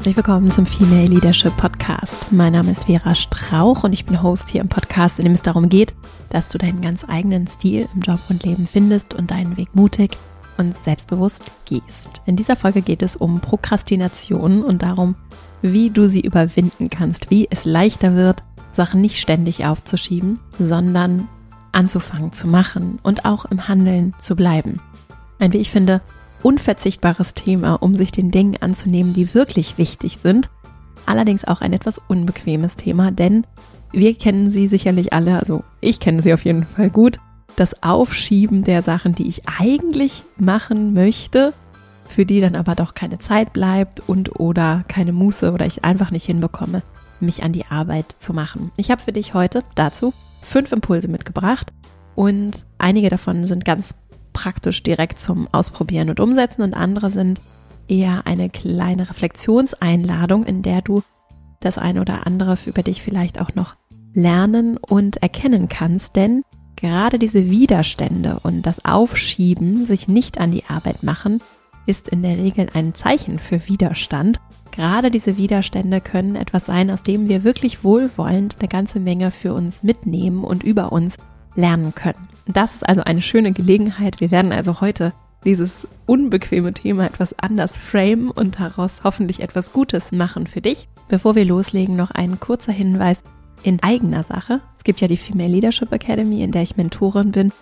Herzlich willkommen zum Female Leadership Podcast. Mein Name ist Vera Strauch und ich bin Host hier im Podcast, in dem es darum geht, dass du deinen ganz eigenen Stil im Job und Leben findest und deinen Weg mutig und selbstbewusst gehst. In dieser Folge geht es um Prokrastination und darum, wie du sie überwinden kannst, wie es leichter wird, Sachen nicht ständig aufzuschieben, sondern anzufangen zu machen und auch im Handeln zu bleiben. Ein, wie ich finde, unverzichtbares Thema, um sich den Dingen anzunehmen, die wirklich wichtig sind. Allerdings auch ein etwas unbequemes Thema, denn wir kennen sie sicherlich alle, also ich kenne sie auf jeden Fall gut. Das Aufschieben der Sachen, die ich eigentlich machen möchte, für die dann aber doch keine Zeit bleibt und oder keine Muße oder ich einfach nicht hinbekomme, mich an die Arbeit zu machen. Ich habe für dich heute dazu fünf Impulse mitgebracht und einige davon sind ganz praktisch direkt zum Ausprobieren und Umsetzen und andere sind eher eine kleine Reflexionseinladung, in der du das eine oder andere über dich vielleicht auch noch lernen und erkennen kannst, denn gerade diese Widerstände und das Aufschieben, sich nicht an die Arbeit machen, ist in der Regel ein Zeichen für Widerstand. Gerade diese Widerstände können etwas sein, aus dem wir wirklich wohlwollend eine ganze Menge für uns mitnehmen und über uns lernen können. Das ist also eine schöne Gelegenheit. Wir werden also heute dieses unbequeme Thema etwas anders framen und daraus hoffentlich etwas Gutes machen für dich. Bevor wir loslegen, noch ein kurzer Hinweis in eigener Sache. Es gibt ja die Female Leadership Academy, in der ich Mentorin bin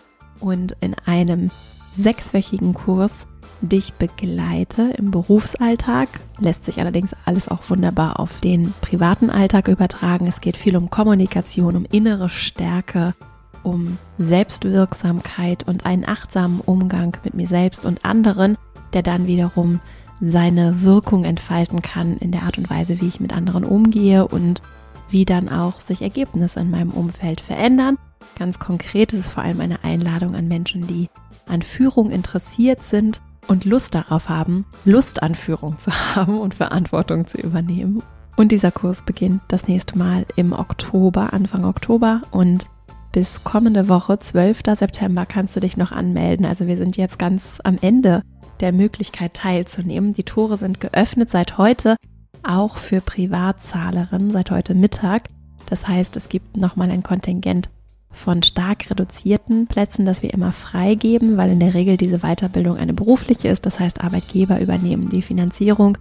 und in einem sechswöchigen Kurs dich begleite im Berufsalltag. Lässt sich allerdings alles auch wunderbar auf den privaten Alltag übertragen. Es geht viel um Kommunikation, um innere Stärke, um Selbstwirksamkeit und einen achtsamen Umgang mit mir selbst und anderen, der dann wiederum seine Wirkung entfalten kann in der Art und Weise, wie ich mit anderen umgehe und wie dann auch sich Ergebnisse in meinem Umfeld verändern. Ganz konkret ist es vor allem eine Einladung an Menschen, die an Führung interessiert sind und Lust darauf haben, Lust an Führung zu haben und Verantwortung zu übernehmen. Und dieser Kurs beginnt das nächste Mal im Oktober, Anfang Oktober und bis kommende Woche, 12. September, kannst du dich noch anmelden. Also wir sind jetzt ganz am Ende der Möglichkeit teilzunehmen. Die Tore sind geöffnet seit heute, auch für Privatzahlerinnen, seit heute Mittag. Das heißt, es gibt nochmal ein Kontingent von stark reduzierten Plätzen, das wir immer freigeben, weil in der Regel diese Weiterbildung eine berufliche ist. Das heißt, Arbeitgeber übernehmen die Finanzierung.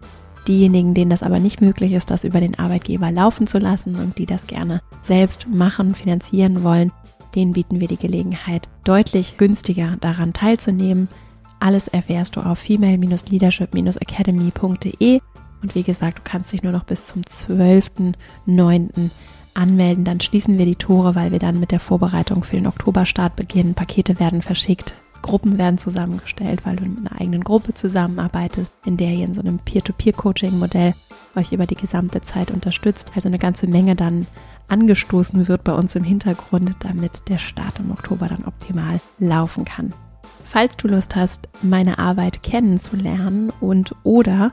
Diejenigen, denen das aber nicht möglich ist, das über den Arbeitgeber laufen zu lassen und die das gerne selbst machen, finanzieren wollen, denen bieten wir die Gelegenheit, deutlich günstiger daran teilzunehmen. Alles erfährst du auf female-leadership-academy.de und wie gesagt, du kannst dich nur noch bis zum 12.09. anmelden. Dann schließen wir die Tore, weil wir dann mit der Vorbereitung für den Oktoberstart beginnen. Pakete werden verschickt, Gruppen werden zusammengestellt, weil du mit einer eigenen Gruppe zusammenarbeitest, in der ihr in so einem Peer-to-Peer-Coaching-Modell euch über die gesamte Zeit unterstützt. Also eine ganze Menge dann angestoßen wird bei uns im Hintergrund, damit der Start im Oktober dann optimal laufen kann. Falls du Lust hast, meine Arbeit kennenzulernen und oder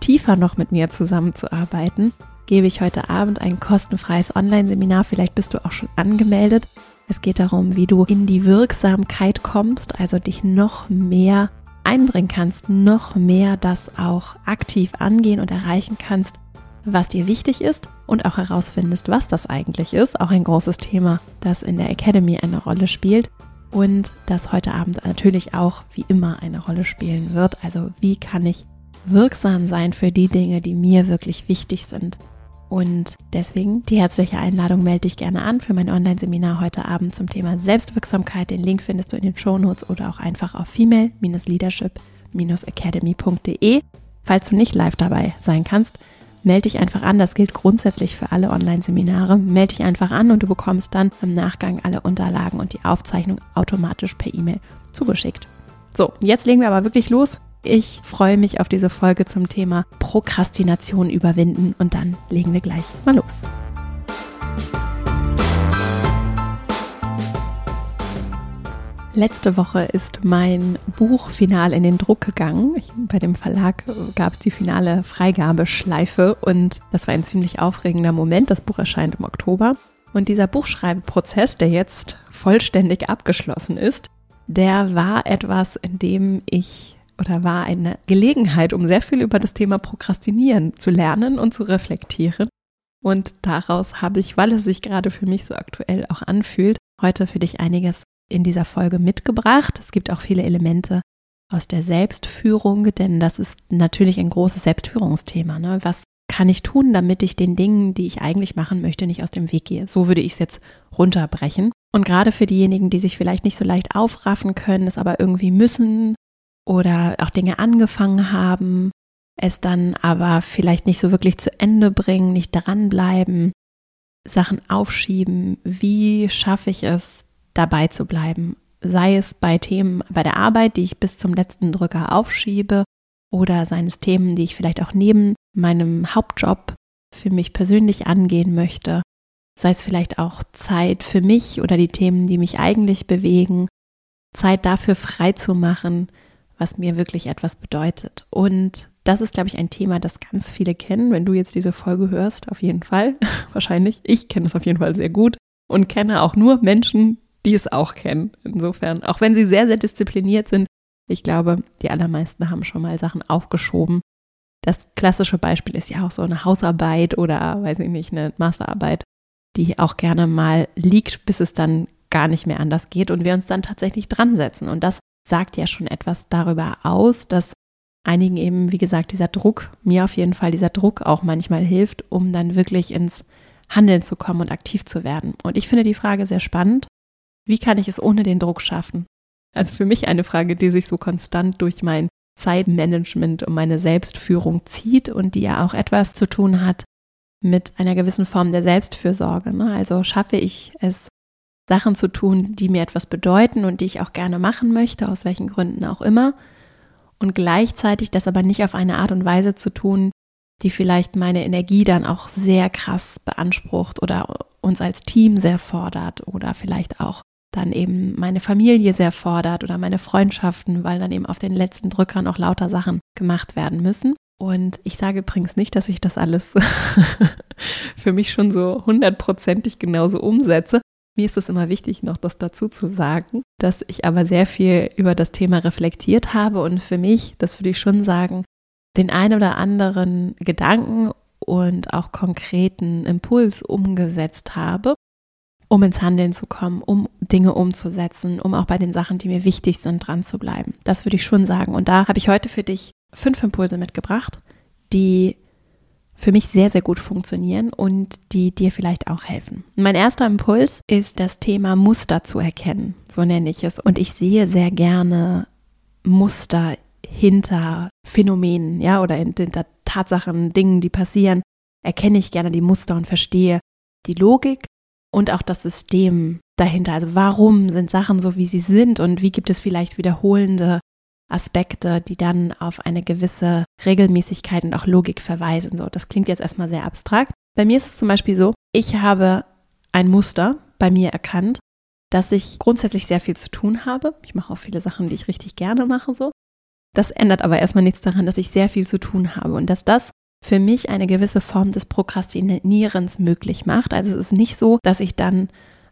tiefer noch mit mir zusammenzuarbeiten, gebe ich heute Abend ein kostenfreies Online-Seminar. Vielleicht bist du auch schon angemeldet. Es geht darum, wie du in die Wirksamkeit kommst, also dich noch mehr einbringen kannst, noch mehr das auch aktiv angehen und erreichen kannst, was dir wichtig ist und auch herausfindest, was das eigentlich ist. Auch ein großes Thema, das in der Academy eine Rolle spielt und das heute Abend natürlich auch wie immer eine Rolle spielen wird. Also wie kann ich wirksam sein für die Dinge, die mir wirklich wichtig sind. Und deswegen die herzliche Einladung, melde dich gerne an für mein Online-Seminar heute Abend zum Thema Selbstwirksamkeit. Den Link findest du in den Show Notes oder auch einfach auf female-leadership-academy.de. Falls du nicht live dabei sein kannst, melde dich einfach an. Das gilt grundsätzlich für alle Online-Seminare. Melde dich einfach an und du bekommst dann im Nachgang alle Unterlagen und die Aufzeichnung automatisch per E-Mail zugeschickt. So, jetzt legen wir aber wirklich los. Ich freue mich auf diese Folge zum Thema Prokrastination überwinden und dann legen wir gleich mal los. Letzte Woche ist mein Buch final in den Druck gegangen. Ich, bei dem Verlag gab es die finale Freigabeschleife und das war ein ziemlich aufregender Moment. Das Buch erscheint im Oktober. Und dieser Buchschreibprozess, der jetzt vollständig abgeschlossen ist, der war etwas, in dem ich oder war eine Gelegenheit, um sehr viel über das Thema Prokrastinieren zu lernen und zu reflektieren. Und daraus habe ich, weil es sich gerade für mich so aktuell auch anfühlt, heute für dich einiges in dieser Folge mitgebracht. Es gibt auch viele Elemente aus der Selbstführung, denn das ist natürlich ein großes Selbstführungsthema. Ne? Was kann ich tun, damit ich den Dingen, die ich eigentlich machen möchte, nicht aus dem Weg gehe? So würde ich es jetzt runterbrechen. Und gerade für diejenigen, die sich vielleicht nicht so leicht aufraffen können, es aber irgendwie müssen oder auch Dinge angefangen haben, es dann aber vielleicht nicht so wirklich zu Ende bringen, nicht dranbleiben, Sachen aufschieben, wie schaffe ich es, dabei zu bleiben? Sei es bei Themen bei der Arbeit, die ich bis zum letzten Drücker aufschiebe, oder seien es Themen, die ich vielleicht auch neben meinem Hauptjob für mich persönlich angehen möchte. Sei es vielleicht auch Zeit für mich oder die Themen, die mich eigentlich bewegen, Zeit dafür frei zu machen, was mir wirklich etwas bedeutet. Und das ist, glaube ich, ein Thema, das ganz viele kennen. Wenn du jetzt diese Folge hörst, auf jeden Fall, wahrscheinlich. Ich kenne es auf jeden Fall sehr gut und kenne auch nur Menschen, die es auch kennen. Insofern, auch wenn sie sehr, sehr diszipliniert sind, ich glaube, die allermeisten haben schon mal Sachen aufgeschoben. Das klassische Beispiel ist ja auch so eine Hausarbeit oder, weiß ich nicht, eine Masterarbeit, die auch gerne mal liegt, bis es dann gar nicht mehr anders geht und wir uns dann tatsächlich dran setzen. Und das sagt ja schon etwas darüber aus, dass einigen eben, wie gesagt, dieser Druck, mir auf jeden Fall dieser Druck auch manchmal hilft, um dann wirklich ins Handeln zu kommen und aktiv zu werden. Und ich finde die Frage sehr spannend. Wie kann ich es ohne den Druck schaffen? Also für mich eine Frage, die sich so konstant durch mein Zeitmanagement und meine Selbstführung zieht und die ja auch etwas zu tun hat mit einer gewissen Form der Selbstfürsorge. Ne? Also schaffe ich es, Sachen zu tun, die mir etwas bedeuten und die ich auch gerne machen möchte, aus welchen Gründen auch immer. Und gleichzeitig das aber nicht auf eine Art und Weise zu tun, die vielleicht meine Energie dann auch sehr krass beansprucht oder uns als Team sehr fordert oder vielleicht auch dann eben meine Familie sehr fordert oder meine Freundschaften, weil dann eben auf den letzten Drückern auch lauter Sachen gemacht werden müssen. Und ich sage übrigens nicht, dass ich das alles für mich schon so hundertprozentig genauso umsetze. Mir ist es immer wichtig, noch das dazu zu sagen, dass ich aber sehr viel über das Thema reflektiert habe und für mich, das würde ich schon sagen, den einen oder anderen Gedanken und auch konkreten Impuls umgesetzt habe, um ins Handeln zu kommen, um Dinge umzusetzen, um auch bei den Sachen, die mir wichtig sind, dran zu bleiben. Das würde ich schon sagen. Und da habe ich heute für dich fünf Impulse mitgebracht, die für mich sehr, sehr gut funktionieren und die dir vielleicht auch helfen. Mein erster Impuls ist das Thema Muster zu erkennen, so nenne ich es. Und ich sehe sehr gerne Muster hinter Phänomenen, ja, oder hinter Tatsachen, Dingen, die passieren, erkenne ich gerne die Muster und verstehe die Logik und auch das System dahinter. Also warum sind Sachen so, wie sie sind und wie gibt es vielleicht wiederholende Aspekte, die dann auf eine gewisse Regelmäßigkeit und auch Logik verweisen. So, das klingt jetzt erstmal sehr abstrakt. Bei mir ist es zum Beispiel so, ich habe ein Muster bei mir erkannt, dass ich grundsätzlich sehr viel zu tun habe. Ich mache auch viele Sachen, die ich richtig gerne mache, so. Das ändert aber erstmal nichts daran, dass ich sehr viel zu tun habe und dass das für mich eine gewisse Form des Prokrastinierens möglich macht. Also es ist nicht so, dass ich dann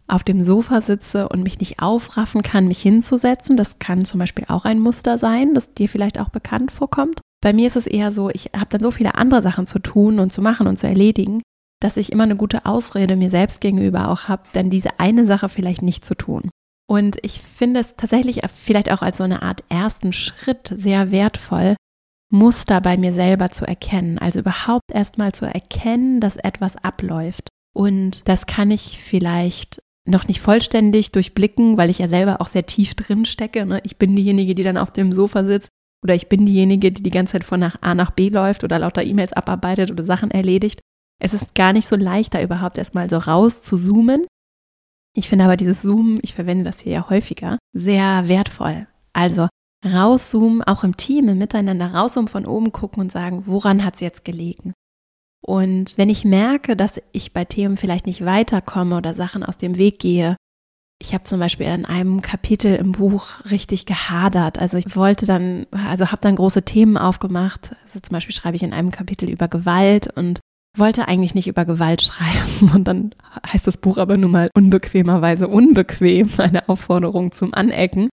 auf dem Sofa sitze und mich nicht aufraffen kann, mich hinzusetzen. Das kann zum Beispiel auch ein Muster sein, das dir vielleicht auch bekannt vorkommt. Bei mir ist es eher so, ich habe dann so viele andere Sachen zu tun und zu machen und zu erledigen, dass ich immer eine gute Ausrede mir selbst gegenüber auch habe, dann diese eine Sache vielleicht nicht zu tun. Und ich finde es tatsächlich vielleicht auch als so eine Art ersten Schritt sehr wertvoll, Muster bei mir selber zu erkennen. Also überhaupt erstmal zu erkennen, dass etwas abläuft. Und das kann ich vielleicht noch nicht vollständig durchblicken, weil ich ja selber auch sehr tief drin stecke. Ne? Ich bin diejenige, die dann auf dem Sofa sitzt oder ich bin diejenige, die die ganze Zeit von nach A nach B läuft oder lauter E-Mails abarbeitet oder Sachen erledigt. Es ist gar nicht so leicht, da überhaupt erstmal so raus zu zoomen. Ich finde aber dieses Zoomen, ich verwende das hier ja häufiger, sehr wertvoll. Also rauszoomen, auch im Team, im Miteinander rauszoomen, von oben gucken und sagen, woran hat es jetzt gelegen? Und wenn ich merke, dass ich bei Themen vielleicht nicht weiterkomme oder Sachen aus dem Weg gehe, ich habe zum Beispiel in einem Kapitel im Buch richtig gehadert. Also ich wollte dann, also habe dann große Themen aufgemacht. Also zum Beispiel schreibe ich in einem Kapitel über Gewalt und wollte eigentlich nicht über Gewalt schreiben. Und dann heißt das Buch aber nun mal unbequemerweise unbequem, eine Aufforderung zum Anecken.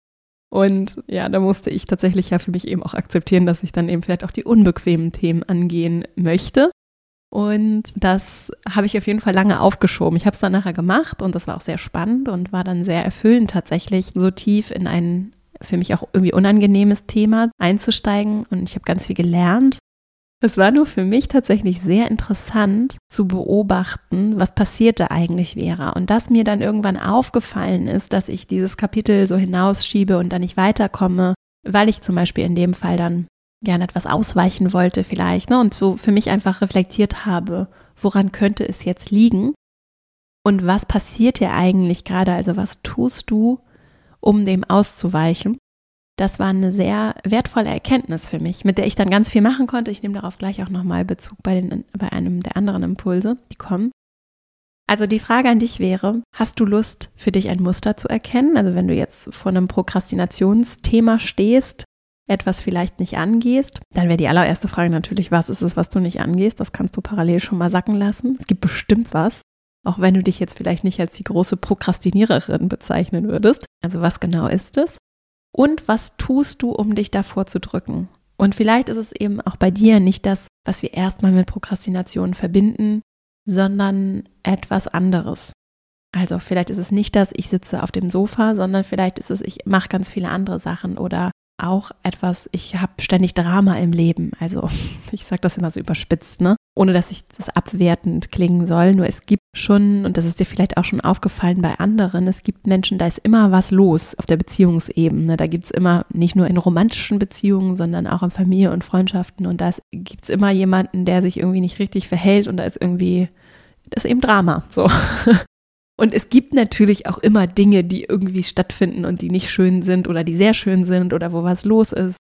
Und ja, da musste ich tatsächlich ja für mich eben auch akzeptieren, dass ich dann eben vielleicht auch die unbequemen Themen angehen möchte. Und das habe ich auf jeden Fall lange aufgeschoben. Ich habe es dann nachher gemacht und das war auch sehr spannend und war dann sehr erfüllend, tatsächlich so tief in ein für mich auch irgendwie unangenehmes Thema einzusteigen. Und ich habe ganz viel gelernt. Es war nur für mich tatsächlich sehr interessant zu beobachten, was passierte eigentlich wäre. Und dass mir dann irgendwann aufgefallen ist, dass ich dieses Kapitel so hinausschiebe und dann nicht weiterkomme, weil ich zum Beispiel in dem Fall dann gerne etwas ausweichen wollte vielleicht ne, und so für mich einfach reflektiert habe, woran könnte es jetzt liegen und was passiert dir eigentlich gerade, also was tust du, um dem auszuweichen. Das war eine sehr wertvolle Erkenntnis für mich, mit der ich dann ganz viel machen konnte. Ich nehme darauf gleich auch nochmal Bezug bei, den, bei einem der anderen Impulse, die kommen. Also die Frage an dich wäre, hast du Lust für dich ein Muster zu erkennen? Also wenn du jetzt vor einem Prokrastinationsthema stehst, etwas vielleicht nicht angehst, dann wäre die allererste Frage natürlich, was ist es, was du nicht angehst? Das kannst du parallel schon mal sacken lassen. Es gibt bestimmt was, auch wenn du dich jetzt vielleicht nicht als die große Prokrastiniererin bezeichnen würdest. Also was genau ist es? Und was tust du, um dich davor zu drücken? Und vielleicht ist es eben auch bei dir nicht das, was wir erstmal mit Prokrastination verbinden, sondern etwas anderes. Also vielleicht ist es nicht das, ich sitze auf dem Sofa, sondern vielleicht ist es, ich mache ganz viele andere Sachen oder auch etwas, ich habe ständig Drama im Leben. Also ich sage das immer so überspitzt, ne? Ohne dass ich das abwertend klingen soll. Nur es gibt schon, und das ist dir vielleicht auch schon aufgefallen bei anderen, es gibt Menschen, da ist immer was los auf der Beziehungsebene. Da gibt es immer, nicht nur in romantischen Beziehungen, sondern auch in Familie und Freundschaften. Und da gibt es immer jemanden, der sich irgendwie nicht richtig verhält und da ist irgendwie, das ist eben Drama. So. Und es gibt natürlich auch immer Dinge, die irgendwie stattfinden und die nicht schön sind oder die sehr schön sind oder wo was los ist.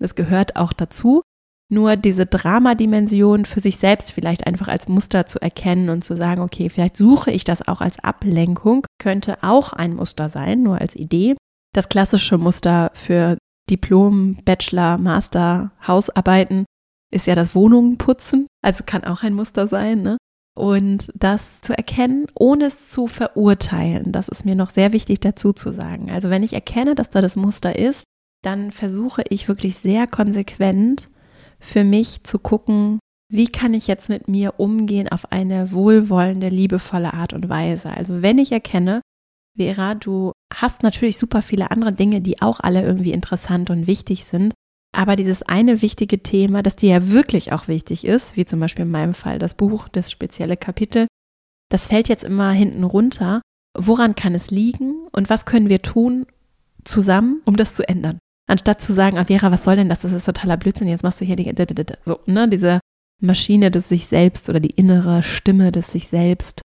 Das gehört auch dazu. Nur diese Dramadimension für sich selbst vielleicht einfach als Muster zu erkennen und zu sagen, okay, vielleicht suche ich das auch als Ablenkung, könnte auch ein Muster sein, nur als Idee. Das klassische Muster für Diplom, Bachelor, Master, Hausarbeiten ist ja das Wohnungen putzen. Also kann auch ein Muster sein. Ne? Und das zu erkennen, ohne es zu verurteilen, das ist mir noch sehr wichtig dazu zu sagen. Also wenn ich erkenne, dass da das Muster ist, dann versuche ich wirklich sehr konsequent für mich zu gucken, wie kann ich jetzt mit mir umgehen auf eine wohlwollende, liebevolle Art und Weise. Also wenn ich erkenne, Vera, du hast natürlich super viele andere Dinge, die auch alle irgendwie interessant und wichtig sind, aber dieses eine wichtige Thema, das dir ja wirklich auch wichtig ist, wie zum Beispiel in meinem Fall das Buch, das spezielle Kapitel, das fällt jetzt immer hinten runter. Woran kann es liegen und was können wir tun zusammen, um das zu ändern? Anstatt zu sagen, ah Vera, was soll denn das? Das ist totaler Blödsinn, jetzt machst du hier die, so, ne, diese Maschine des sich selbst oder die innere Stimme des sich selbst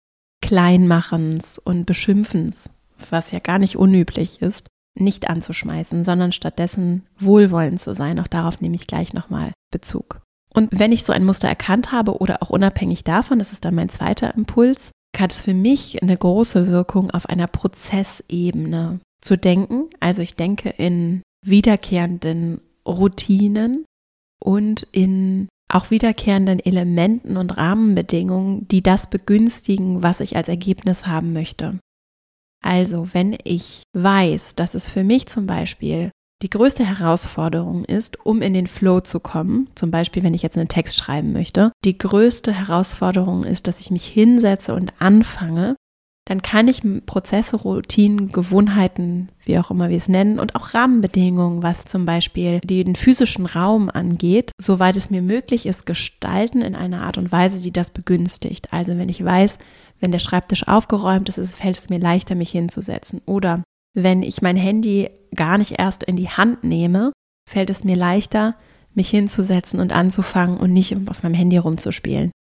Kleinmachens und Beschimpfens, was ja gar nicht unüblich ist nicht anzuschmeißen, sondern stattdessen wohlwollend zu sein. Auch darauf nehme ich gleich nochmal Bezug. Und wenn ich so ein Muster erkannt habe oder auch unabhängig davon, das ist dann mein zweiter Impuls, hat es für mich eine große Wirkung auf einer Prozessebene zu denken. Also ich denke in wiederkehrenden Routinen und in auch wiederkehrenden Elementen und Rahmenbedingungen, die das begünstigen, was ich als Ergebnis haben möchte. Also, wenn ich weiß, dass es für mich zum Beispiel die größte Herausforderung ist, um in den Flow zu kommen, zum Beispiel wenn ich jetzt einen Text schreiben möchte, die größte Herausforderung ist, dass ich mich hinsetze und anfange, dann kann ich Prozesse, Routinen, Gewohnheiten, wie auch immer wir es nennen, und auch Rahmenbedingungen, was zum Beispiel den physischen Raum angeht, soweit es mir möglich ist, gestalten in einer Art und Weise, die das begünstigt. Also wenn ich weiß, wenn der Schreibtisch aufgeräumt ist, fällt es mir leichter, mich hinzusetzen. Oder wenn ich mein Handy gar nicht erst in die Hand nehme, fällt es mir leichter, mich hinzusetzen und anzufangen und nicht auf meinem Handy rumzuspielen.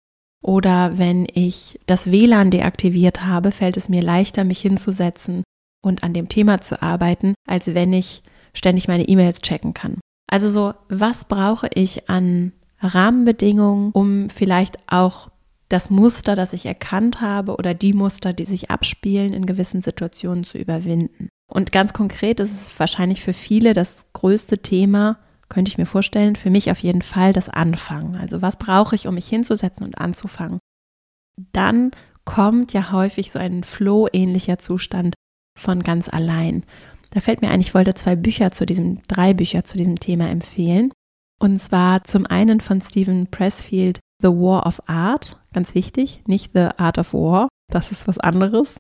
Oder wenn ich das WLAN deaktiviert habe, fällt es mir leichter, mich hinzusetzen und an dem Thema zu arbeiten, als wenn ich ständig meine E-Mails checken kann. Also so, was brauche ich an Rahmenbedingungen, um vielleicht auch das Muster, das ich erkannt habe oder die Muster, die sich abspielen, in gewissen Situationen zu überwinden. Und ganz konkret ist es wahrscheinlich für viele das größte Thema, könnte ich mir vorstellen, für mich auf jeden Fall das Anfangen. Also was brauche ich, um mich hinzusetzen und anzufangen? Dann kommt ja häufig so ein Flow-ähnlicher Zustand von ganz allein. Da fällt mir ein, ich wollte zwei Bücher zu diesem, drei Bücher zu diesem Thema empfehlen. Und zwar zum einen von Stephen Pressfield The War of Art, ganz wichtig, nicht The Art of War, das ist was anderes,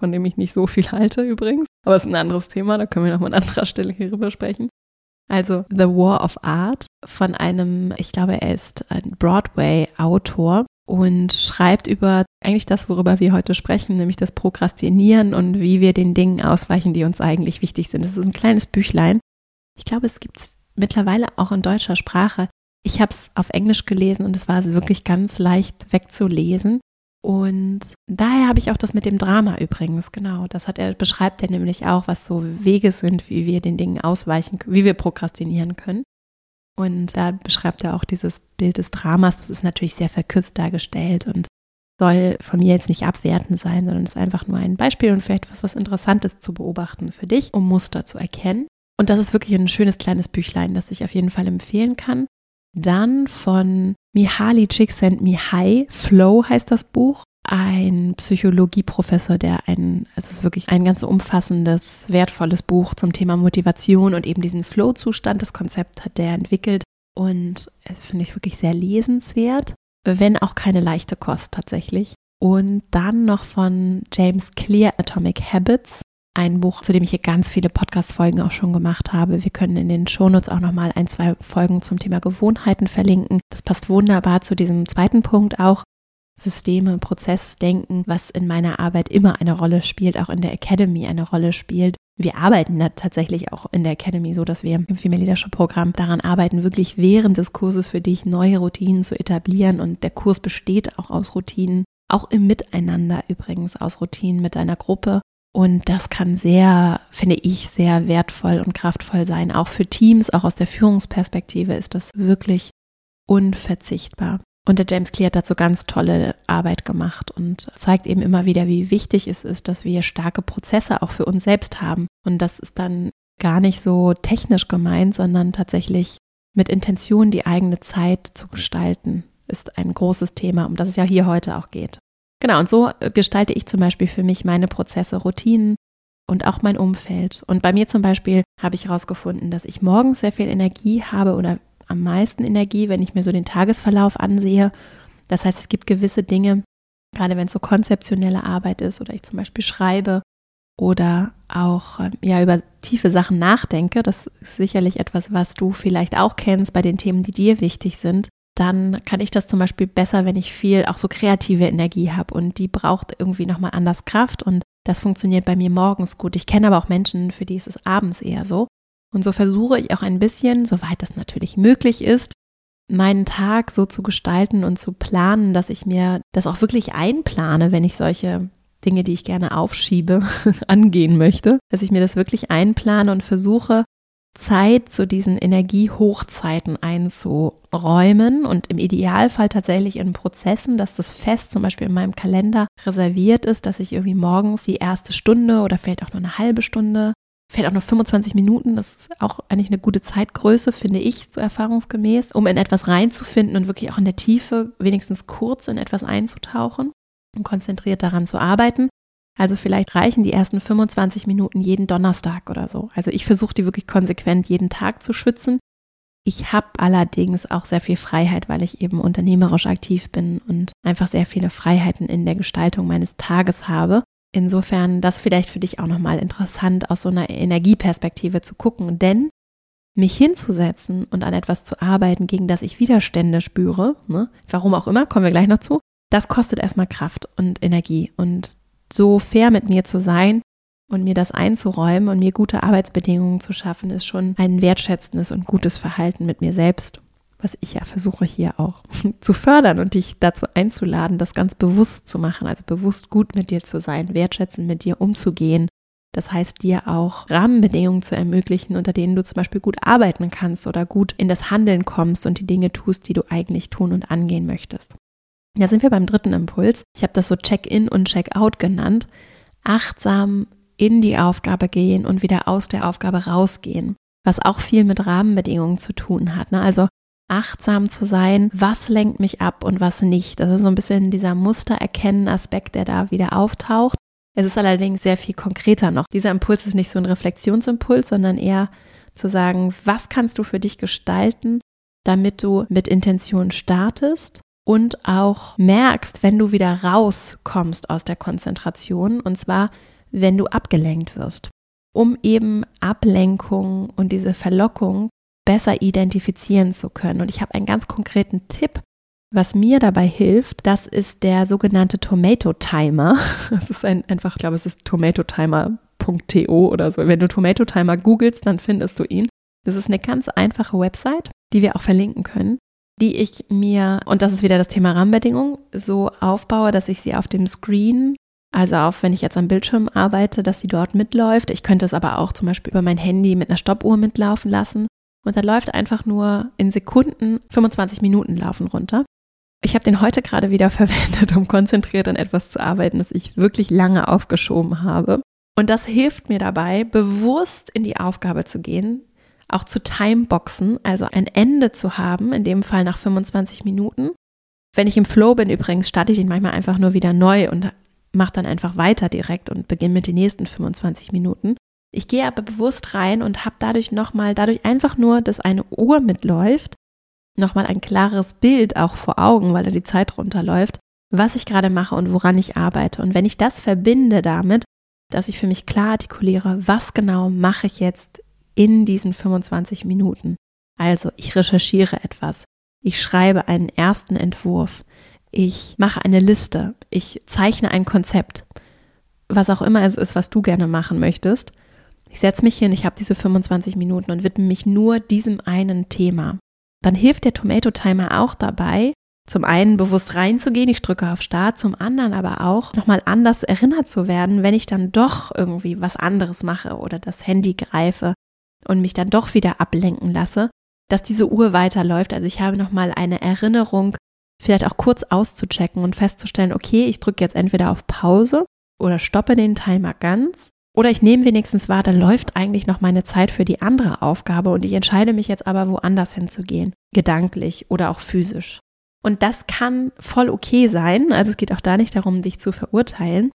von dem ich nicht so viel halte übrigens, aber es ist ein anderes Thema, da können wir nochmal an anderer Stelle hierüber sprechen. Also The War of Art von einem, ich glaube, er ist ein Broadway-Autor und schreibt über eigentlich das, worüber wir heute sprechen, nämlich das Prokrastinieren und wie wir den Dingen ausweichen, die uns eigentlich wichtig sind. Das ist ein kleines Büchlein. Ich glaube, es gibt es mittlerweile auch in deutscher Sprache. Ich habe es auf Englisch gelesen und es war wirklich ganz leicht wegzulesen. Und daher habe ich auch das mit dem Drama übrigens, genau. Das hat er, beschreibt er nämlich auch, was so Wege sind, wie wir den Dingen ausweichen, wie wir prokrastinieren können. Und da beschreibt er auch dieses Bild des Dramas. Das ist natürlich sehr verkürzt dargestellt und soll von mir jetzt nicht abwertend sein, sondern ist einfach nur ein Beispiel und vielleicht was, was Interessantes zu beobachten für dich, um Muster zu erkennen. Und das ist wirklich ein schönes kleines Büchlein, das ich auf jeden Fall empfehlen kann. Dann von Mihaly Csikszentmihalyi, Flow heißt das Buch, ein Psychologieprofessor, der ein, also es ist wirklich ein ganz umfassendes, wertvolles Buch zum Thema Motivation und eben diesen Flow-Zustand, das Konzept hat der entwickelt und es finde ich wirklich sehr lesenswert, wenn auch keine leichte Kost tatsächlich. Und dann noch von James Clear Atomic Habits, ein Buch, zu dem ich hier ganz viele Podcast-Folgen auch schon gemacht habe. Wir können in den Shownotes auch nochmal ein, zwei Folgen zum Thema Gewohnheiten verlinken. Das passt wunderbar zu diesem zweiten Punkt auch. Systeme, Prozessdenken, was in meiner Arbeit immer eine Rolle spielt, auch in der Academy eine Rolle spielt. Wir arbeiten da tatsächlich auch in der Academy so, dass wir im Female Leadership Programm daran arbeiten, wirklich während des Kurses für dich neue Routinen zu etablieren. Und der Kurs besteht auch aus Routinen, auch im Miteinander übrigens, aus Routinen mit deiner Gruppe. Und das kann sehr, finde ich, sehr wertvoll und kraftvoll sein. Auch für Teams, auch aus der Führungsperspektive ist das wirklich unverzichtbar. Und der James Clear hat dazu ganz tolle Arbeit gemacht und zeigt eben immer wieder, wie wichtig es ist, dass wir starke Prozesse auch für uns selbst haben. Und das ist dann gar nicht so technisch gemeint, sondern tatsächlich mit Intention die eigene Zeit zu gestalten, ist ein großes Thema, um das es ja hier heute auch geht. Genau, und so äh, gestalte ich zum Beispiel für mich meine Prozesse, Routinen und auch mein Umfeld. Und bei mir zum Beispiel habe ich herausgefunden, dass ich morgens sehr viel Energie habe oder am meisten Energie, wenn ich mir so den Tagesverlauf ansehe. Das heißt, es gibt gewisse Dinge, gerade wenn es so konzeptionelle Arbeit ist oder ich zum Beispiel schreibe oder auch ähm, ja über tiefe Sachen nachdenke. Das ist sicherlich etwas, was du vielleicht auch kennst bei den Themen, die dir wichtig sind dann kann ich das zum Beispiel besser, wenn ich viel auch so kreative Energie habe und die braucht irgendwie nochmal anders Kraft und das funktioniert bei mir morgens gut. Ich kenne aber auch Menschen, für die ist es abends eher so. Und so versuche ich auch ein bisschen, soweit das natürlich möglich ist, meinen Tag so zu gestalten und zu planen, dass ich mir das auch wirklich einplane, wenn ich solche Dinge, die ich gerne aufschiebe, angehen möchte, dass ich mir das wirklich einplane und versuche, Zeit zu diesen Energiehochzeiten einzuräumen und im Idealfall tatsächlich in Prozessen, dass das fest zum Beispiel in meinem Kalender reserviert ist, dass ich irgendwie morgens die erste Stunde oder vielleicht auch nur eine halbe Stunde, vielleicht auch nur 25 Minuten, das ist auch eigentlich eine gute Zeitgröße, finde ich, so erfahrungsgemäß, um in etwas reinzufinden und wirklich auch in der Tiefe wenigstens kurz in etwas einzutauchen und konzentriert daran zu arbeiten. Also vielleicht reichen die ersten 25 Minuten jeden Donnerstag oder so. Also ich versuche die wirklich konsequent jeden Tag zu schützen. Ich habe allerdings auch sehr viel Freiheit, weil ich eben unternehmerisch aktiv bin und einfach sehr viele Freiheiten in der Gestaltung meines Tages habe. Insofern das vielleicht für dich auch nochmal interessant aus so einer Energieperspektive zu gucken, denn mich hinzusetzen und an etwas zu arbeiten, gegen das ich Widerstände spüre, ne, warum auch immer, kommen wir gleich noch zu, das kostet erstmal Kraft und Energie und so fair mit mir zu sein und mir das einzuräumen und mir gute Arbeitsbedingungen zu schaffen, ist schon ein wertschätzendes und gutes Verhalten mit mir selbst, was ich ja versuche hier auch zu fördern und dich dazu einzuladen, das ganz bewusst zu machen, also bewusst gut mit dir zu sein, wertschätzend mit dir umzugehen. Das heißt, dir auch Rahmenbedingungen zu ermöglichen, unter denen du zum Beispiel gut arbeiten kannst oder gut in das Handeln kommst und die Dinge tust, die du eigentlich tun und angehen möchtest. Da sind wir beim dritten Impuls. Ich habe das so Check-in und Check-out genannt. Achtsam in die Aufgabe gehen und wieder aus der Aufgabe rausgehen, was auch viel mit Rahmenbedingungen zu tun hat. Ne? Also achtsam zu sein, was lenkt mich ab und was nicht. Das ist so ein bisschen dieser Mustererkennen-Aspekt, der da wieder auftaucht. Es ist allerdings sehr viel konkreter noch. Dieser Impuls ist nicht so ein Reflexionsimpuls, sondern eher zu sagen, was kannst du für dich gestalten, damit du mit Intention startest und auch merkst, wenn du wieder rauskommst aus der Konzentration, und zwar, wenn du abgelenkt wirst, um eben Ablenkung und diese Verlockung besser identifizieren zu können. Und ich habe einen ganz konkreten Tipp, was mir dabei hilft. Das ist der sogenannte Tomato Timer. Das ist ein, einfach, ich glaube, es ist tomatotimer.to oder so. Wenn du Tomato Timer googelst, dann findest du ihn. Das ist eine ganz einfache Website, die wir auch verlinken können, die ich mir, und das ist wieder das Thema Rahmenbedingungen, so aufbaue, dass ich sie auf dem Screen, also auch wenn ich jetzt am Bildschirm arbeite, dass sie dort mitläuft. Ich könnte es aber auch zum Beispiel über mein Handy mit einer Stoppuhr mitlaufen lassen. Und da läuft einfach nur in Sekunden 25 Minuten laufen runter. Ich habe den heute gerade wieder verwendet, um konzentriert an etwas zu arbeiten, das ich wirklich lange aufgeschoben habe. Und das hilft mir dabei, bewusst in die Aufgabe zu gehen, auch zu Timeboxen, also ein Ende zu haben, in dem Fall nach 25 Minuten. Wenn ich im Flow bin übrigens, starte ich ihn manchmal einfach nur wieder neu und mache dann einfach weiter direkt und beginne mit den nächsten 25 Minuten. Ich gehe aber bewusst rein und habe dadurch nochmal, dadurch einfach nur, dass eine Uhr mitläuft, nochmal ein klares Bild auch vor Augen, weil da die Zeit runterläuft, was ich gerade mache und woran ich arbeite. Und wenn ich das verbinde damit, dass ich für mich klar artikuliere, was genau mache ich jetzt in diesen 25 Minuten. Also ich recherchiere etwas, ich schreibe einen ersten Entwurf, ich mache eine Liste, ich zeichne ein Konzept, was auch immer es ist, was du gerne machen möchtest. Ich setze mich hin, ich habe diese 25 Minuten und widme mich nur diesem einen Thema. Dann hilft der Tomato Timer auch dabei, zum einen bewusst reinzugehen, ich drücke auf Start, zum anderen aber auch nochmal anders erinnert zu werden, wenn ich dann doch irgendwie was anderes mache oder das Handy greife und mich dann doch wieder ablenken lasse, dass diese Uhr weiterläuft. Also ich habe nochmal eine Erinnerung, vielleicht auch kurz auszuchecken und festzustellen, okay, ich drücke jetzt entweder auf Pause oder stoppe den Timer ganz. Oder ich nehme wenigstens wahr, da läuft eigentlich noch meine Zeit für die andere Aufgabe und ich entscheide mich jetzt aber woanders hinzugehen, gedanklich oder auch physisch. Und das kann voll okay sein. Also es geht auch da nicht darum, dich zu verurteilen.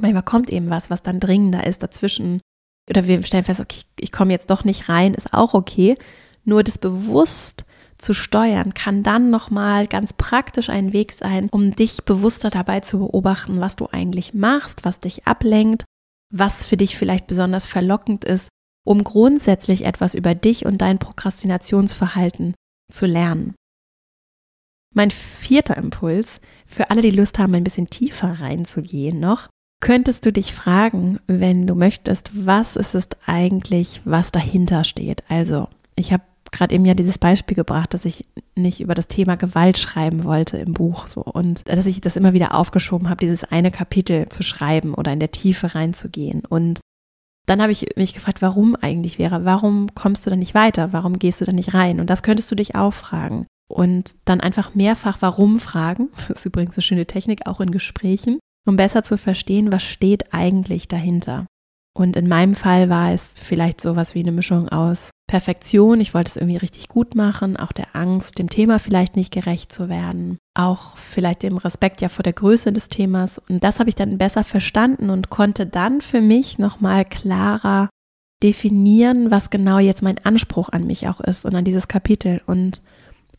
Manchmal kommt eben was, was dann dringender ist dazwischen oder wir stellen fest, okay, ich komme jetzt doch nicht rein, ist auch okay. Nur das bewusst zu steuern kann dann nochmal ganz praktisch ein Weg sein, um dich bewusster dabei zu beobachten, was du eigentlich machst, was dich ablenkt, was für dich vielleicht besonders verlockend ist, um grundsätzlich etwas über dich und dein Prokrastinationsverhalten zu lernen. Mein vierter Impuls, für alle, die Lust haben, ein bisschen tiefer reinzugehen noch, könntest du dich fragen, wenn du möchtest, was ist es eigentlich, was dahinter steht? Also, ich habe gerade eben ja dieses Beispiel gebracht, dass ich nicht über das Thema Gewalt schreiben wollte im Buch so und dass ich das immer wieder aufgeschoben habe, dieses eine Kapitel zu schreiben oder in der Tiefe reinzugehen und dann habe ich mich gefragt, warum eigentlich wäre, warum kommst du da nicht weiter, warum gehst du da nicht rein? Und das könntest du dich auch fragen. Und dann einfach mehrfach warum fragen. Das ist übrigens eine schöne Technik, auch in Gesprächen um besser zu verstehen, was steht eigentlich dahinter. Und in meinem Fall war es vielleicht sowas wie eine Mischung aus Perfektion, ich wollte es irgendwie richtig gut machen, auch der Angst, dem Thema vielleicht nicht gerecht zu werden, auch vielleicht dem Respekt ja vor der Größe des Themas. Und das habe ich dann besser verstanden und konnte dann für mich nochmal klarer definieren, was genau jetzt mein Anspruch an mich auch ist und an dieses Kapitel. Und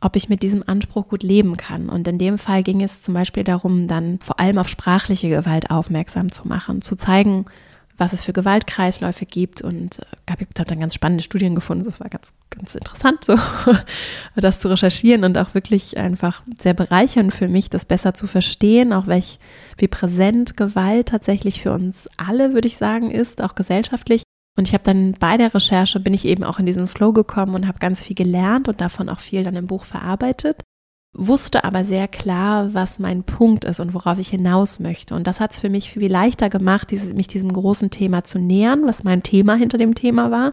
ob ich mit diesem Anspruch gut leben kann. Und in dem Fall ging es zum Beispiel darum, dann vor allem auf sprachliche Gewalt aufmerksam zu machen, zu zeigen, was es für Gewaltkreisläufe gibt. Und äh, ich habe dann ganz spannende Studien gefunden. Das war ganz, ganz interessant, so das zu recherchieren und auch wirklich einfach sehr bereichernd für mich, das besser zu verstehen, auch welch, wie präsent Gewalt tatsächlich für uns alle, würde ich sagen, ist, auch gesellschaftlich. Und ich habe dann bei der Recherche bin ich eben auch in diesen Flow gekommen und habe ganz viel gelernt und davon auch viel dann im Buch verarbeitet, wusste aber sehr klar, was mein Punkt ist und worauf ich hinaus möchte. Und das hat es für mich viel leichter gemacht, dieses, mich diesem großen Thema zu nähern, was mein Thema hinter dem Thema war,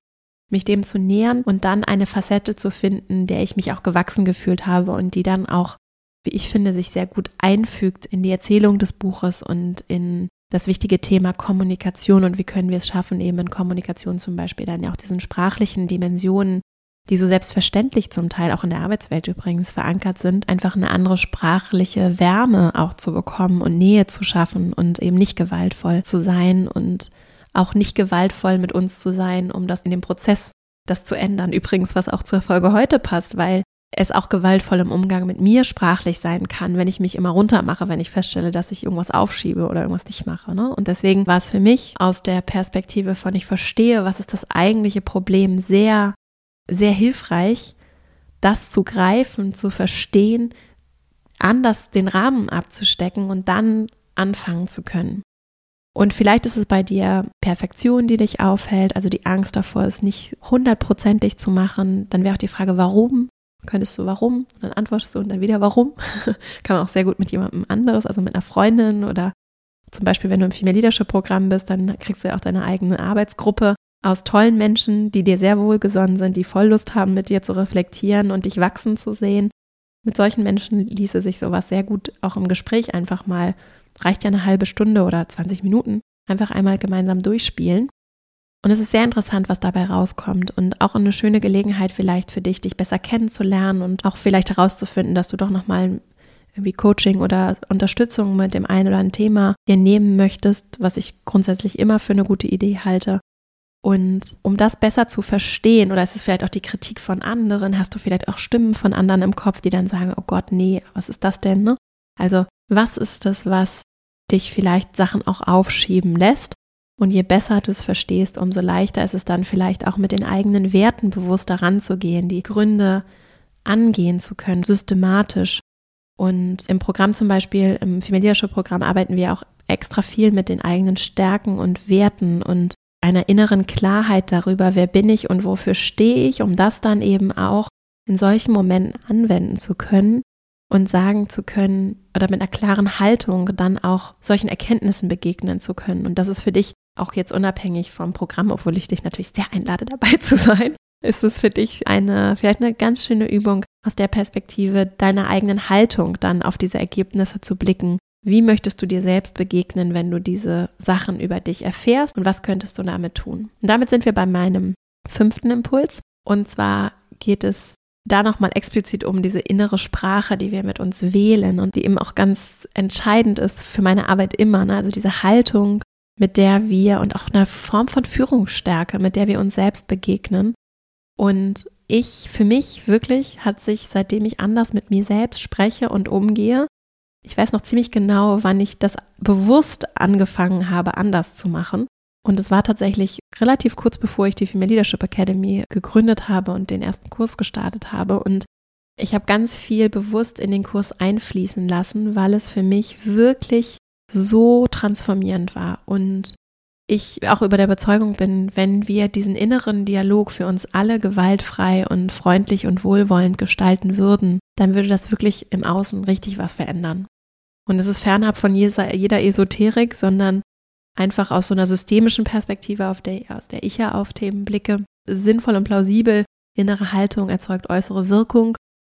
mich dem zu nähern und dann eine Facette zu finden, der ich mich auch gewachsen gefühlt habe und die dann auch, wie ich finde, sich sehr gut einfügt in die Erzählung des Buches und in das wichtige Thema Kommunikation und wie können wir es schaffen, eben in Kommunikation zum Beispiel dann ja auch diesen sprachlichen Dimensionen die so selbstverständlich zum Teil auch in der Arbeitswelt übrigens verankert sind, einfach eine andere sprachliche Wärme auch zu bekommen und Nähe zu schaffen und eben nicht gewaltvoll zu sein und auch nicht gewaltvoll mit uns zu sein, um das in dem Prozess das zu ändern. Übrigens, was auch zur Folge heute passt, weil es auch gewaltvoll im Umgang mit mir sprachlich sein kann, wenn ich mich immer runtermache, wenn ich feststelle, dass ich irgendwas aufschiebe oder irgendwas nicht mache. Ne? Und deswegen war es für mich aus der Perspektive von ich verstehe, was ist das eigentliche Problem, sehr, sehr hilfreich, das zu greifen, zu verstehen, anders den Rahmen abzustecken und dann anfangen zu können. Und vielleicht ist es bei dir Perfektion, die dich aufhält, also die Angst davor, es nicht hundertprozentig zu machen. Dann wäre auch die Frage, warum? Könntest du warum? Und dann antwortest du und dann wieder warum. Kann man auch sehr gut mit jemandem anderes, also mit einer Freundin oder zum Beispiel, wenn du im Female Leadership Programm bist, dann kriegst du ja auch deine eigene Arbeitsgruppe aus tollen Menschen, die dir sehr wohlgesonnen sind, die voll Lust haben, mit dir zu reflektieren und dich wachsen zu sehen. Mit solchen Menschen ließe sich sowas sehr gut auch im Gespräch einfach mal reicht ja eine halbe Stunde oder 20 Minuten, einfach einmal gemeinsam durchspielen. Und es ist sehr interessant, was dabei rauskommt und auch eine schöne Gelegenheit vielleicht für dich, dich besser kennenzulernen und auch vielleicht herauszufinden, dass du doch nochmal irgendwie Coaching oder Unterstützung mit dem einen oder anderen Thema dir nehmen möchtest, was ich grundsätzlich immer für eine gute Idee halte. Und um das besser zu verstehen, oder ist es vielleicht auch die Kritik von anderen, hast du vielleicht auch Stimmen von anderen im Kopf, die dann sagen, oh Gott, nee, was ist das denn? Ne? Also was ist das, was dich vielleicht Sachen auch aufschieben lässt? Und je besser du es verstehst, umso leichter ist es dann vielleicht auch mit den eigenen Werten bewusst daran zu gehen, die Gründe angehen zu können, systematisch. Und im Programm zum Beispiel, im Familiärsche Programm arbeiten wir auch extra viel mit den eigenen Stärken und Werten und einer inneren Klarheit darüber, wer bin ich und wofür stehe ich, um das dann eben auch in solchen Momenten anwenden zu können und sagen zu können oder mit einer klaren Haltung dann auch solchen Erkenntnissen begegnen zu können. Und das ist für dich auch jetzt unabhängig vom Programm, obwohl ich dich natürlich sehr einlade, dabei zu sein, ist es für dich eine, vielleicht eine ganz schöne Übung aus der Perspektive deiner eigenen Haltung dann auf diese Ergebnisse zu blicken. Wie möchtest du dir selbst begegnen, wenn du diese Sachen über dich erfährst und was könntest du damit tun? Und damit sind wir bei meinem fünften Impuls. Und zwar geht es da nochmal explizit um diese innere Sprache, die wir mit uns wählen und die eben auch ganz entscheidend ist für meine Arbeit immer. Ne? Also diese Haltung, mit der wir und auch eine Form von Führungsstärke, mit der wir uns selbst begegnen. Und ich, für mich wirklich, hat sich, seitdem ich anders mit mir selbst spreche und umgehe, ich weiß noch ziemlich genau, wann ich das bewusst angefangen habe, anders zu machen. Und es war tatsächlich relativ kurz bevor ich die Female Leadership Academy gegründet habe und den ersten Kurs gestartet habe. Und ich habe ganz viel bewusst in den Kurs einfließen lassen, weil es für mich wirklich so transformierend war. Und ich auch über der Überzeugung bin, wenn wir diesen inneren Dialog für uns alle gewaltfrei und freundlich und wohlwollend gestalten würden, dann würde das wirklich im Außen richtig was verändern. Und es ist fernab von jeder Esoterik, sondern einfach aus so einer systemischen Perspektive, auf der, aus der ich ja auf Themen blicke, sinnvoll und plausibel. Innere Haltung erzeugt äußere Wirkung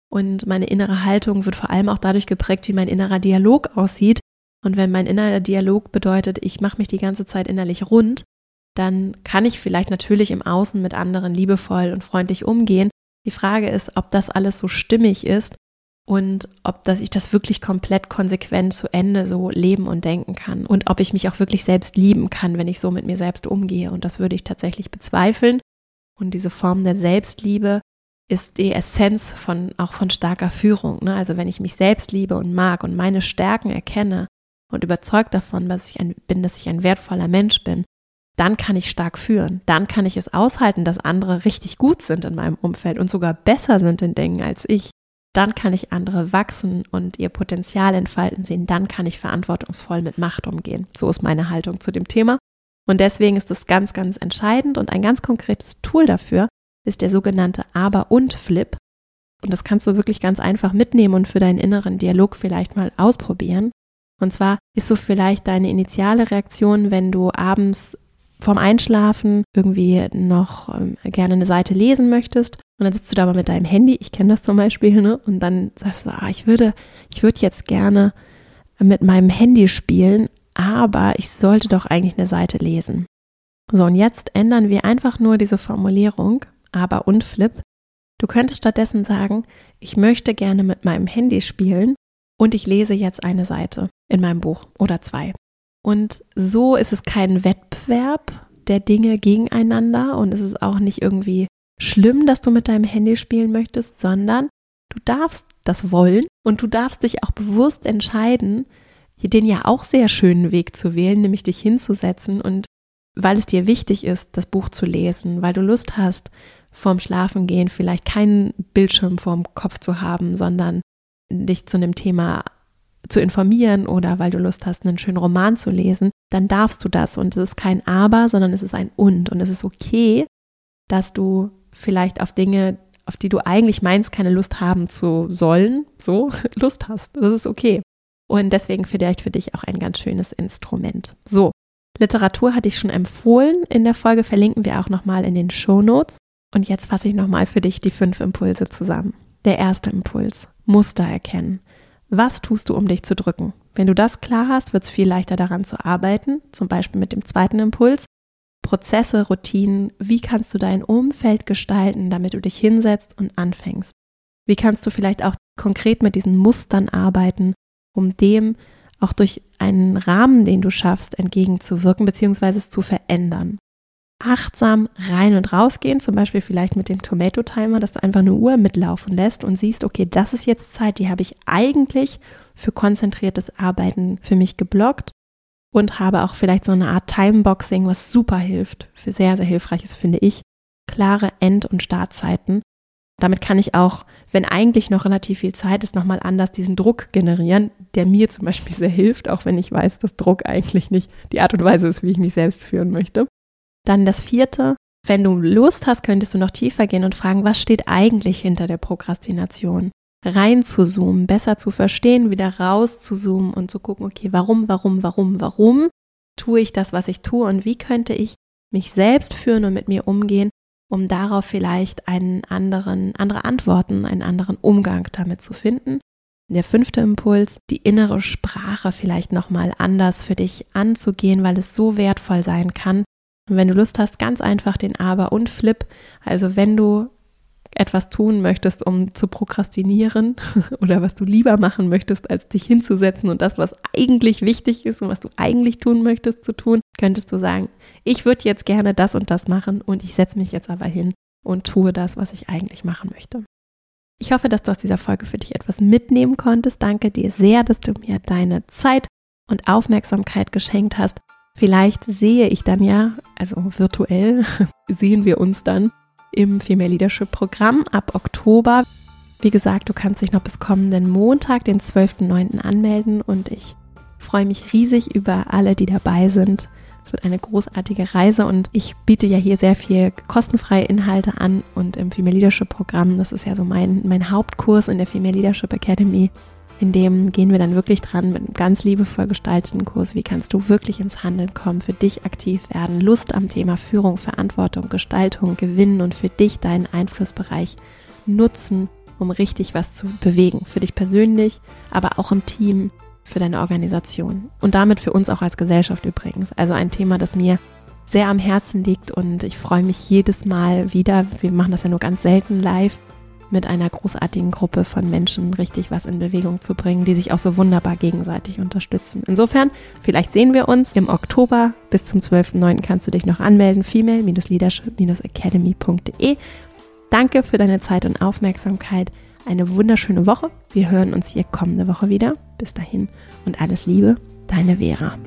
und meine innere Haltung wird vor allem auch dadurch geprägt, wie mein innerer Dialog aussieht. Und wenn mein innerer Dialog bedeutet, ich mache mich die ganze Zeit innerlich rund, dann kann ich vielleicht natürlich im Außen mit anderen liebevoll und freundlich umgehen. Die Frage ist, ob das alles so stimmig ist und ob dass ich das wirklich komplett konsequent zu Ende so leben und denken kann und ob ich mich auch wirklich selbst lieben kann, wenn ich so mit mir selbst umgehe. Und das würde ich tatsächlich bezweifeln. Und diese Form der Selbstliebe ist die Essenz von auch von starker Führung. Ne? Also wenn ich mich selbst liebe und mag und meine Stärken erkenne und überzeugt davon, dass ich ein, bin, dass ich ein wertvoller Mensch bin, dann kann ich stark führen. Dann kann ich es aushalten, dass andere richtig gut sind in meinem Umfeld und sogar besser sind in Dingen als ich dann kann ich andere wachsen und ihr Potenzial entfalten sehen, dann kann ich verantwortungsvoll mit Macht umgehen. So ist meine Haltung zu dem Thema. Und deswegen ist es ganz, ganz entscheidend und ein ganz konkretes Tool dafür ist der sogenannte Aber- und Flip. Und das kannst du wirklich ganz einfach mitnehmen und für deinen inneren Dialog vielleicht mal ausprobieren. Und zwar ist so vielleicht deine initiale Reaktion, wenn du abends vorm Einschlafen irgendwie noch ähm, gerne eine Seite lesen möchtest und dann sitzt du da aber mit deinem Handy, ich kenne das zum Beispiel, ne? und dann sagst du, ah, ich würde, ich würde jetzt gerne mit meinem Handy spielen, aber ich sollte doch eigentlich eine Seite lesen. So, und jetzt ändern wir einfach nur diese Formulierung, aber und Flip, Du könntest stattdessen sagen, ich möchte gerne mit meinem Handy spielen und ich lese jetzt eine Seite in meinem Buch oder zwei. Und so ist es kein Wettbewerb der Dinge gegeneinander und es ist auch nicht irgendwie schlimm, dass du mit deinem Handy spielen möchtest, sondern du darfst das wollen und du darfst dich auch bewusst entscheiden, den ja auch sehr schönen Weg zu wählen, nämlich dich hinzusetzen und weil es dir wichtig ist, das Buch zu lesen, weil du Lust hast, vorm Schlafengehen vielleicht keinen Bildschirm vorm Kopf zu haben, sondern dich zu einem Thema zu informieren oder weil du Lust hast, einen schönen Roman zu lesen, dann darfst du das. Und es ist kein Aber, sondern es ist ein Und. Und es ist okay, dass du vielleicht auf Dinge, auf die du eigentlich meinst, keine Lust haben zu sollen, so Lust hast. Das ist okay. Und deswegen vielleicht für dich auch ein ganz schönes Instrument. So, Literatur hatte ich schon empfohlen. In der Folge verlinken wir auch nochmal in den Show Notes. Und jetzt fasse ich nochmal für dich die fünf Impulse zusammen. Der erste Impuls, Muster erkennen. Was tust du, um dich zu drücken? Wenn du das klar hast, wird es viel leichter daran zu arbeiten, zum Beispiel mit dem zweiten Impuls. Prozesse, Routinen, wie kannst du dein Umfeld gestalten, damit du dich hinsetzt und anfängst? Wie kannst du vielleicht auch konkret mit diesen Mustern arbeiten, um dem auch durch einen Rahmen, den du schaffst, entgegenzuwirken bzw. es zu verändern? Achtsam rein und rausgehen, zum Beispiel vielleicht mit dem Tomato Timer, dass du einfach eine Uhr mitlaufen lässt und siehst, okay, das ist jetzt Zeit, die habe ich eigentlich für konzentriertes Arbeiten für mich geblockt und habe auch vielleicht so eine Art Timeboxing, was super hilft, für sehr, sehr hilfreich ist, finde ich, klare End- und Startzeiten. Damit kann ich auch, wenn eigentlich noch relativ viel Zeit ist, nochmal anders diesen Druck generieren, der mir zum Beispiel sehr hilft, auch wenn ich weiß, dass Druck eigentlich nicht die Art und Weise ist, wie ich mich selbst führen möchte. Dann das vierte, wenn du Lust hast, könntest du noch tiefer gehen und fragen, was steht eigentlich hinter der Prokrastination? Rein zu zoomen, besser zu verstehen, wieder raus zu zoomen und zu gucken, okay, warum, warum, warum, warum tue ich das, was ich tue und wie könnte ich mich selbst führen und mit mir umgehen, um darauf vielleicht einen anderen, andere Antworten, einen anderen Umgang damit zu finden. Der fünfte Impuls, die innere Sprache vielleicht nochmal anders für dich anzugehen, weil es so wertvoll sein kann, und wenn du Lust hast, ganz einfach den Aber und Flip. Also wenn du etwas tun möchtest, um zu prokrastinieren oder was du lieber machen möchtest, als dich hinzusetzen und das, was eigentlich wichtig ist und was du eigentlich tun möchtest, zu tun, könntest du sagen, ich würde jetzt gerne das und das machen und ich setze mich jetzt aber hin und tue das, was ich eigentlich machen möchte. Ich hoffe, dass du aus dieser Folge für dich etwas mitnehmen konntest. Danke dir sehr, dass du mir deine Zeit und Aufmerksamkeit geschenkt hast. Vielleicht sehe ich dann ja, also virtuell sehen wir uns dann im Female Leadership Programm ab Oktober. Wie gesagt, du kannst dich noch bis kommenden Montag, den 12.09. anmelden und ich freue mich riesig über alle, die dabei sind. Es wird eine großartige Reise und ich biete ja hier sehr viel kostenfreie Inhalte an und im Female Leadership Programm, das ist ja so mein, mein Hauptkurs in der Female Leadership Academy, in dem gehen wir dann wirklich dran mit einem ganz liebevoll gestalteten Kurs. Wie kannst du wirklich ins Handeln kommen, für dich aktiv werden, Lust am Thema Führung, Verantwortung, Gestaltung gewinnen und für dich deinen Einflussbereich nutzen, um richtig was zu bewegen. Für dich persönlich, aber auch im Team, für deine Organisation und damit für uns auch als Gesellschaft übrigens. Also ein Thema, das mir sehr am Herzen liegt und ich freue mich jedes Mal wieder. Wir machen das ja nur ganz selten live mit einer großartigen Gruppe von Menschen richtig was in Bewegung zu bringen, die sich auch so wunderbar gegenseitig unterstützen. Insofern, vielleicht sehen wir uns im Oktober. Bis zum 12.09. kannst du dich noch anmelden. female-leadership-academy.de. Danke für deine Zeit und Aufmerksamkeit. Eine wunderschöne Woche. Wir hören uns hier kommende Woche wieder. Bis dahin und alles Liebe, deine Vera.